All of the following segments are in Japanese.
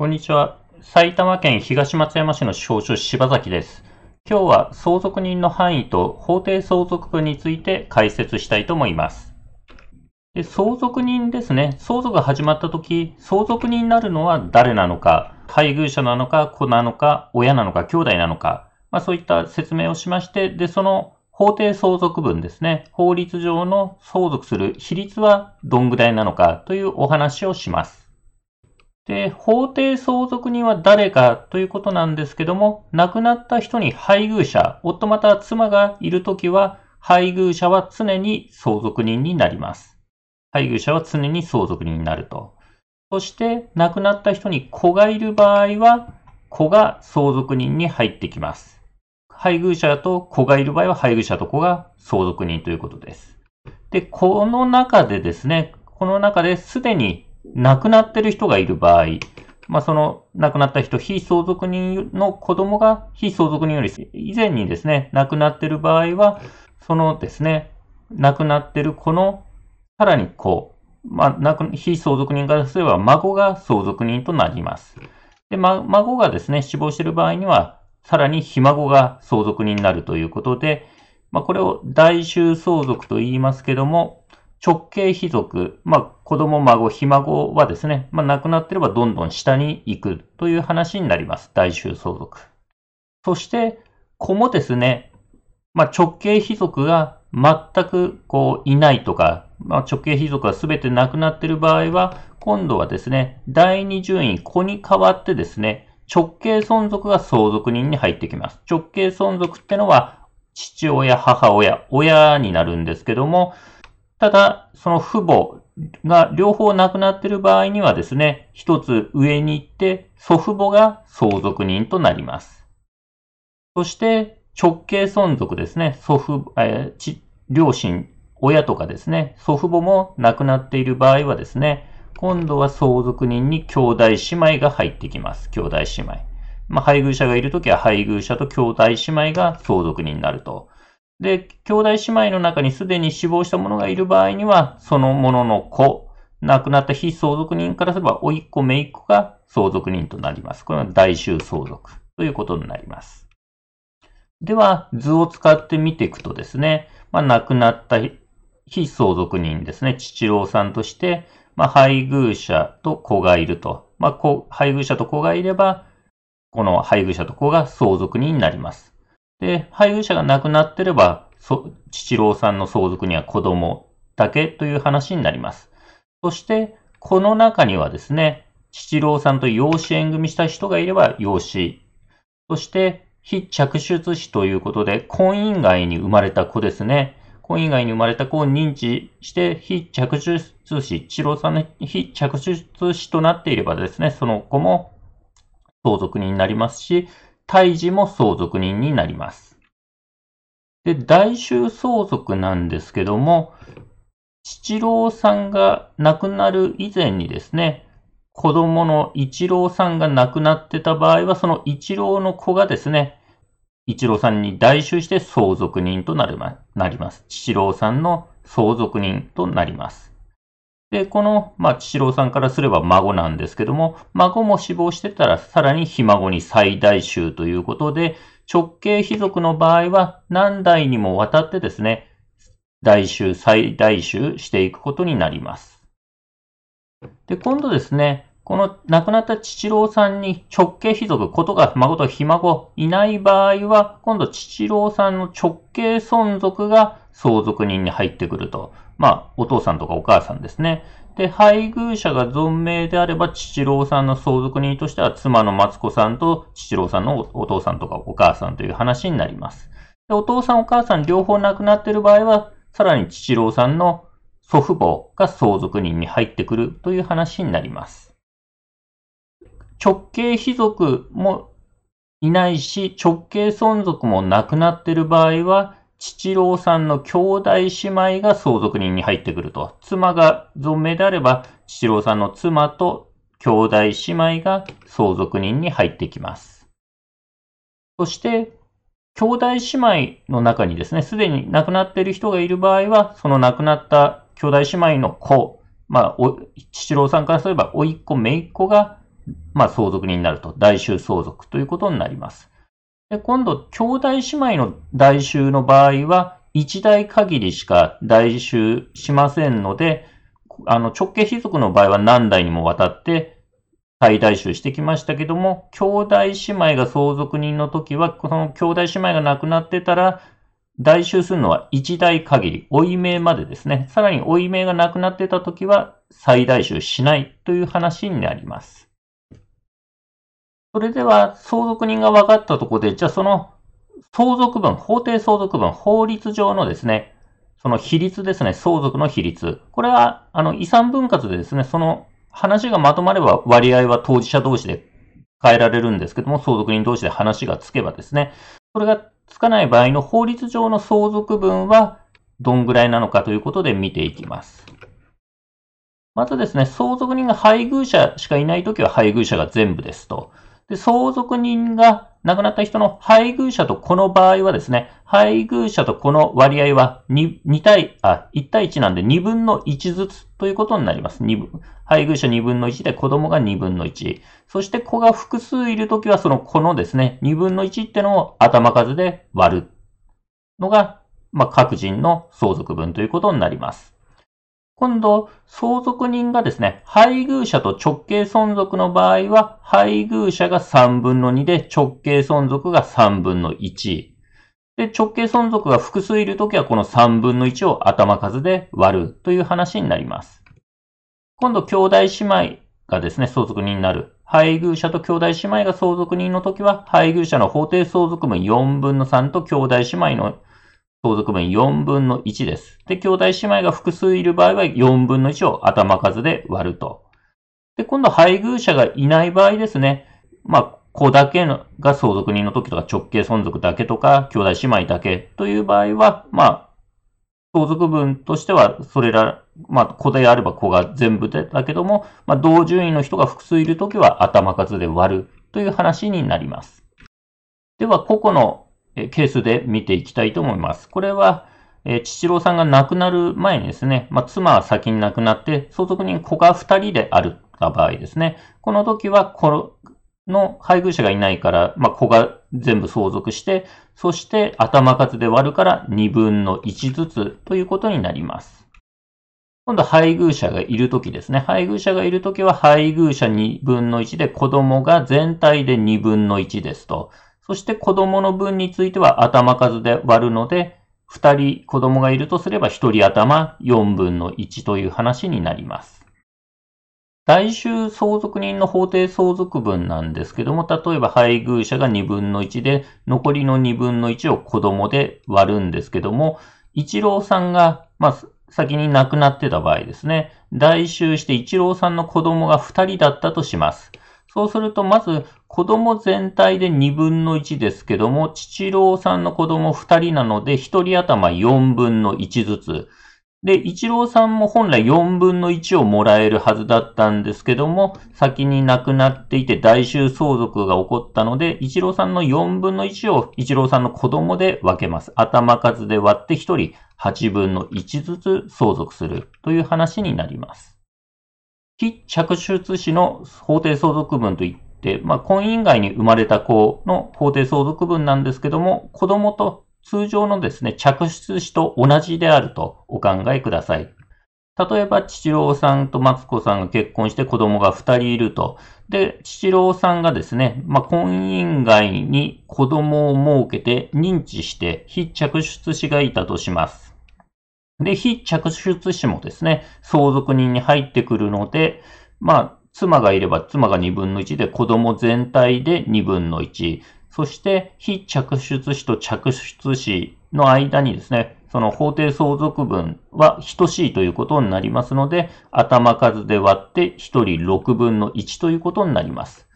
こんにちは。埼玉県東松山市の司法書柴崎です。今日は相続人の範囲と法定相続分について解説したいと思います。で相続人ですね。相続が始まった時、相続人になるのは誰なのか、配偶者なのか、子なのか、親なのか、兄弟なのか、まあ、そういった説明をしまして、で、その法定相続分ですね。法律上の相続する比率はどんぐらいなのかというお話をします。で、法定相続人は誰かということなんですけども、亡くなった人に配偶者、夫または妻がいるときは、配偶者は常に相続人になります。配偶者は常に相続人になると。そして、亡くなった人に子がいる場合は、子が相続人に入ってきます。配偶者と子がいる場合は、配偶者と子が相続人ということです。で、この中でですね、この中ですでに亡くなってる人がいる場合、まあ、その亡くなった人、非相続人の子供が非相続人より以前にですね、亡くなってる場合は、そのですね、亡くなってる子のさらに子、まあ、亡く非相続人からすれば孫が相続人となります。で、ま、孫がですね、死亡している場合には、さらにひ孫が相続人になるということで、まあ、これを代収相続と言いますけども、直系卑属、まあ、子供、孫、ひ孫はですね、まあ、亡くなっていればどんどん下に行くという話になります。代収相続。そして、子もですね、まあ、直系卑属が全くこういないとか、まあ、直系卑属が全てなくなっている場合は、今度はですね、第二順位、子に代わってですね、直系存続が相続人に入ってきます。直系存続ってのは、父親、母親、親になるんですけども、ただ、その父母が両方亡くなっている場合にはですね、一つ上に行って祖父母が相続人となります。そして、直系存続ですね、祖父、えー両親、親とかですね、祖父母も亡くなっている場合はですね、今度は相続人に兄弟姉妹が入ってきます。兄弟姉妹。まあ、配偶者がいるときは配偶者と兄弟姉妹が相続人になると。で、兄弟姉妹の中にすでに死亡した者がいる場合には、その者の子、亡くなった非相続人からすれば、甥っ子、姪っ子が相続人となります。これは代収相続ということになります。では、図を使って見ていくとですね、まあ、亡くなった非相続人ですね、父郎さんとして、まあ、配偶者と子がいると。まあ、配偶者と子がいれば、この配偶者と子が相続人になります。で、配偶者が亡くなってれば、そ父郎さんの相続には子供だけという話になります。そして、この中にはですね、父郎さんと養子縁組した人がいれば養子。そして、非着出子ということで、婚姻外に生まれた子ですね。婚姻外に生まれた子を認知して、非着出子、父郎さんの非着出子となっていればですね、その子も相続人になりますし、胎児も相続人になります。で、代収相続なんですけども、父郎さんが亡くなる以前にですね、子供の一郎さんが亡くなってた場合は、その一郎の子がですね、一郎さんに代収して相続人となるまなります。父郎さんの相続人となります。で、この、まあ、父郎さんからすれば孫なんですけども、孫も死亡してたら、さらにひ孫に最大収ということで、直系卑属の場合は何代にもわたってですね、代収、最大収していくことになります。で、今度ですね、この亡くなった父郎さんに直系卑属、子とか孫とひ孫いない場合は、今度父郎さんの直系存続が相続人に入ってくると。まあ、お父さんとかお母さんですね。で、配偶者が存命であれば、父郎さんの相続人としては、妻の松子さんと父郎さんのお父さんとかお母さんという話になります。で、お父さんお母さん両方亡くなっている場合は、さらに父郎さんの祖父母が相続人に入ってくるという話になります。直系卑属もいないし、直系存続もなくなっている場合は、父郎さんの兄弟姉妹が相続人に入ってくると。妻が存命であれば、父郎さんの妻と兄弟姉妹が相続人に入ってきます。そして、兄弟姉妹の中にですね、すでに亡くなっている人がいる場合は、その亡くなった兄弟姉妹の子、まあ、お父郎さんからすれば、甥っ子、姪っ子がまあ、相続人になると、代収相続ということになります。で今度、兄弟姉妹の代収の場合は、1代限りしか代収しませんので、あの直系卑属の場合は何代にもわたって再代収してきましたけども、兄弟姉妹が相続人の時は、この兄弟姉妹が亡くなってたら、代収するのは1代限り、追い命までですね。さらに追い命がなくなってた時は再代収しないという話になります。それでは相続人が分かったところで、じゃあその相続分、法定相続分、法律上のですね、その比率ですね、相続の比率。これは、あの、遺産分割でですね、その話がまとまれば割合は当事者同士で変えられるんですけども、相続人同士で話がつけばですね、それがつかない場合の法律上の相続分はどんぐらいなのかということで見ていきます。まずですね、相続人が配偶者しかいないときは配偶者が全部ですと。で、相続人が亡くなった人の配偶者とこの場合はですね、配偶者とこの割合は 2, 対、あ、1対1なんで2分の1ずつということになります。2分配偶者2分の1で子供が2分の1。そして子が複数いるときはその子のですね、2分の1ってのを頭数で割るのが、まあ、各人の相続分ということになります。今度、相続人がですね、配偶者と直系存続の場合は、配偶者が3分の2で直系存続が3分の1。で、直系存続が複数いるときはこの3分の1を頭数で割るという話になります。今度、兄弟姉妹がですね、相続人になる。配偶者と兄弟姉妹が相続人のときは、配偶者の法定相続分4分の3と兄弟姉妹の相続分4分の1です。で、兄弟姉妹が複数いる場合は4分の1を頭数で割ると。で、今度配偶者がいない場合ですね。まあ、子だけのが相続人の時とか直系存続だけとか、兄弟姉妹だけという場合は、まあ、相続分としては、それら、まあ、子であれば子が全部でだけども、まあ、同順位の人が複数いるときは頭数で割るという話になります。では、個々のケースで見ていきたいと思います。これは、え父郎さんが亡くなる前にですね、まあ、妻は先に亡くなって、相続人子が2人である場合ですね、この時は、この配偶者がいないから、まあ、子が全部相続して、そして頭数で割るから2分の1ずつということになります。今度配偶者がいるときですね。配偶者がいるときは配偶者2分の1で子供が全体で2分の1ですと。そして子供の分については頭数で割るので、2人子供がいるとすれば1人頭4分の1という話になります。代収相続人の法定相続分なんですけども、例えば配偶者が2分の1で、残りの2分の1を子供で割るんですけども、一郎さんが、まあ、先に亡くなってた場合ですね、代収して一郎さんの子供が2人だったとします。そうすると、まず、子供全体で2分の1ですけども、父郎さんの子供2人なので、1人頭4分の1ずつ。で、一郎さんも本来4分の1をもらえるはずだったんですけども、先に亡くなっていて代収相続が起こったので、一郎さんの4分の1を一郎さんの子供で分けます。頭数で割って1人8分の1ずつ相続するという話になります。非着出子の法定相続分といって、まあ、婚姻外に生まれた子の法定相続分なんですけども、子供と通常のですね、着出子と同じであるとお考えください。例えば、父郎さんと松子さんが結婚して子供が2人いると。で、父郎さんがですね、まあ、婚姻外に子供を設けて認知して非着出子がいたとします。で、非着出子もですね、相続人に入ってくるので、まあ、妻がいれば妻が2分の1で子供全体で2分の1。そして、非着出子と着出子の間にですね、その法定相続分は等しいということになりますので、頭数で割って1人6分の1ということになります。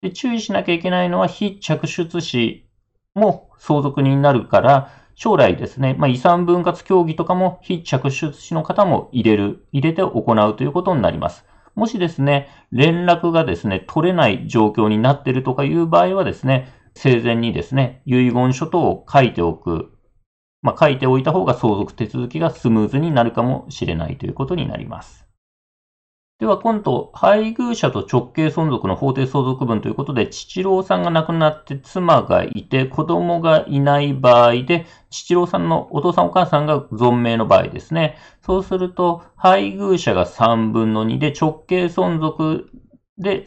で注意しなきゃいけないのは、非着出子も相続人になるから、将来ですね、まあ、遺産分割協議とかも非着出資の方も入れる、入れて行うということになります。もしですね、連絡がですね、取れない状況になっているとかいう場合はですね、生前にですね、遺言書等を書いておく、まあ、書いておいた方が相続手続きがスムーズになるかもしれないということになります。では今度、配偶者と直系存続の法定相続分ということで、父郎さんが亡くなって妻がいて子供がいない場合で、父郎さんのお父さんお母さんが存命の場合ですね。そうすると、配偶者が3分の2で直系存続で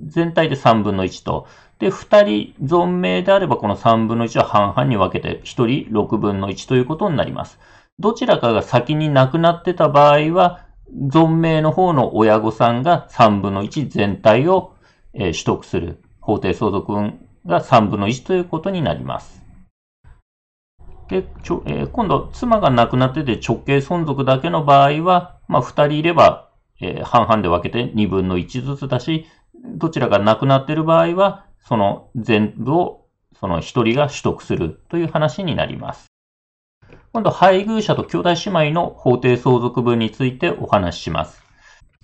全体で3分の1と。で、2人存命であればこの3分の1は半々に分けて1人6分の1ということになります。どちらかが先に亡くなってた場合は、存命の方の親御さんが3分の1全体を、取得する。法定相続分が3分の1ということになります。でちょえー、今度、妻が亡くなってて直系存続だけの場合は、まあ、2人いれば、えー、半々で分けて2分の1ずつだし、どちらが亡くなっている場合は、その全部をその1人が取得するという話になります。今度、配偶者と兄弟姉妹の法定相続分についてお話しします。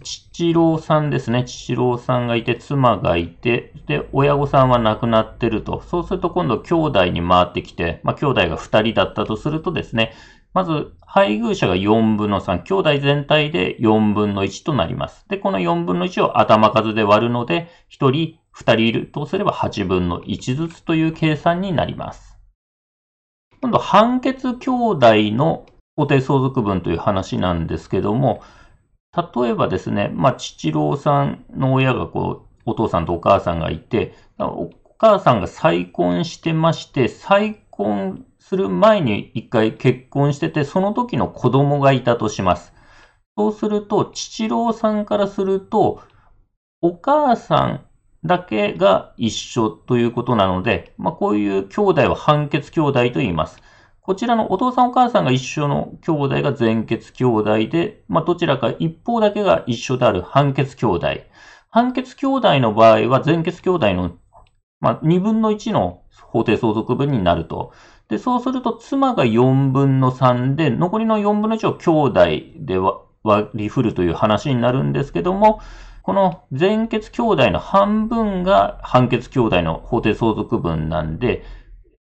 父郎さんですね。父郎さんがいて、妻がいて、で、親御さんは亡くなってると。そうすると今度兄弟に回ってきて、まあ、兄弟が2人だったとするとですね、まず、配偶者が4分の3、兄弟全体で4分の1となります。で、この4分の1を頭数で割るので、1人、2人いるとすれば8分の1ずつという計算になります。今度、判決兄弟の法定相続分という話なんですけども、例えばですね、まあ、父郎さんの親がこう、お父さんとお母さんがいて、お母さんが再婚してまして、再婚する前に一回結婚してて、その時の子供がいたとします。そうすると、父郎さんからすると、お母さんだけが一緒ということなので、まあ、こういう兄弟は判決兄弟と言います。こちらのお父さんお母さんが一緒の兄弟が全決兄弟で、まあ、どちらか一方だけが一緒である判決兄弟。判決兄弟の場合は全決兄弟の、まあ、2分の1の法定相続分になると。で、そうすると妻が4分の3で、残りの4分の1を兄弟で割り振るという話になるんですけども、この全決兄弟の半分が判決兄弟の法定相続分なんで、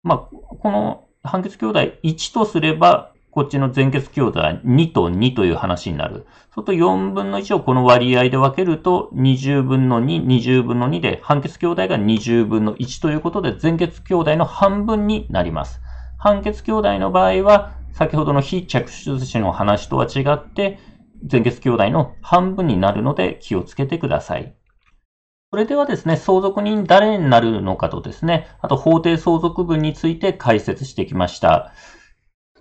まあ、この判決兄弟1とすれば、こっちの全決兄弟は2と2という話になる。そうすると4分の1をこの割合で分けると20分の2、20分の2で判決兄弟が20分の1ということで全決兄弟の半分になります。判決兄弟の場合は先ほどの非着出子の話とは違って全決兄弟の半分になるので気をつけてください。それではですね、相続人誰になるのかとですね、あと法定相続分について解説してきました。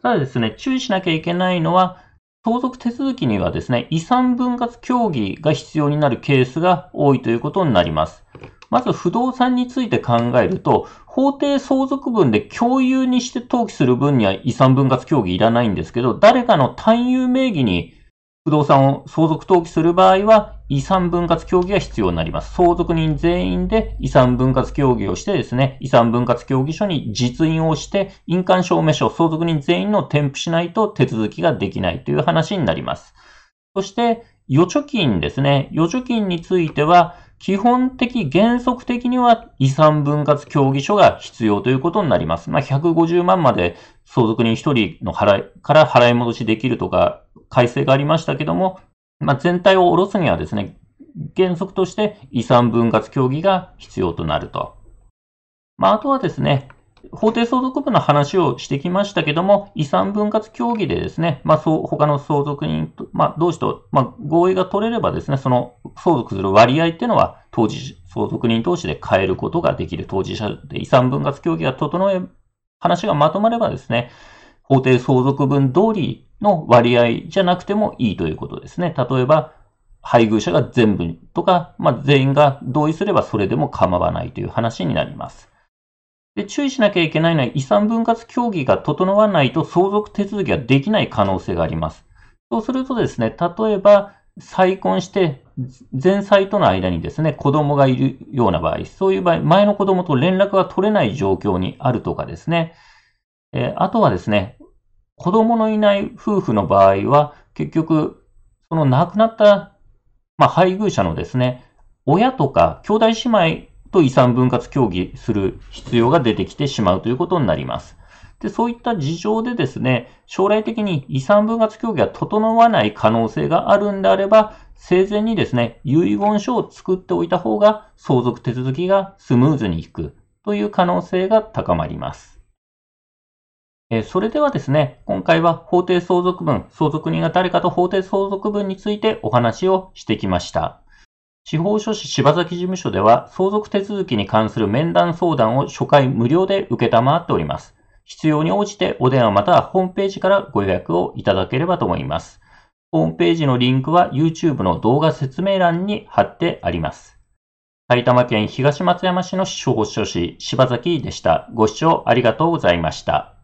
ただですね、注意しなきゃいけないのは、相続手続きにはですね、遺産分割協議が必要になるケースが多いということになります。まず不動産について考えると、法定相続分で共有にして登記する分には遺産分割協議いらないんですけど、誰かの単有名義に不動産を相続登記する場合は、遺産分割協議が必要になります。相続人全員で遺産分割協議をしてですね、遺産分割協議書に実印をして、印鑑証明書、相続人全員の添付しないと手続きができないという話になります。そして、預貯金ですね。預貯金については、基本的、原則的には遺産分割協議書が必要ということになります。まあ、150万まで相続人1人の払いから払い戻しできるとか、改正がありましたけども、まあ、全体を下ろすにはですね、原則として遺産分割協議が必要となると。まあ、あとはですね、法定相続分の話をしてきましたけども、遺産分割協議でですね、まあ、そう他の相続人と、まあ、同士と、まあ、合意が取れればですね、その相続する割合っていうのは、当時相続人同士で変えることができる当事者で遺産分割協議が整え、話がまとまればですね、法定相続分通りの割合じゃなくてもいいということですね。例えば、配偶者が全部とか、まあ、全員が同意すればそれでも構わないという話になります。で注意しなきゃいけないのは遺産分割協議が整わないと相続手続きができない可能性があります。そうするとですね、例えば再婚して前妻との間にですね、子供がいるような場合、そういう場合、前の子供と連絡が取れない状況にあるとかですね、えー、あとはですね、子供のいない夫婦の場合は、結局、その亡くなった、まあ、配偶者のですね、親とか兄弟姉妹と遺産分割協議する必要が出てきてしまうということになります。で、そういった事情でですね、将来的に遺産分割協議が整わない可能性があるんであれば、生前にですね、遺言書を作っておいた方が相続手続きがスムーズにいくという可能性が高まります。えそれではですね、今回は法定相続分、相続人が誰かと法定相続分についてお話をしてきました。司法書士柴崎事務所では相続手続きに関する面談相談を初回無料で受けたまっております。必要に応じてお電話またはホームページからご予約をいただければと思います。ホームページのリンクは YouTube の動画説明欄に貼ってあります。埼玉県東松山市の司法書士柴崎でした。ご視聴ありがとうございました。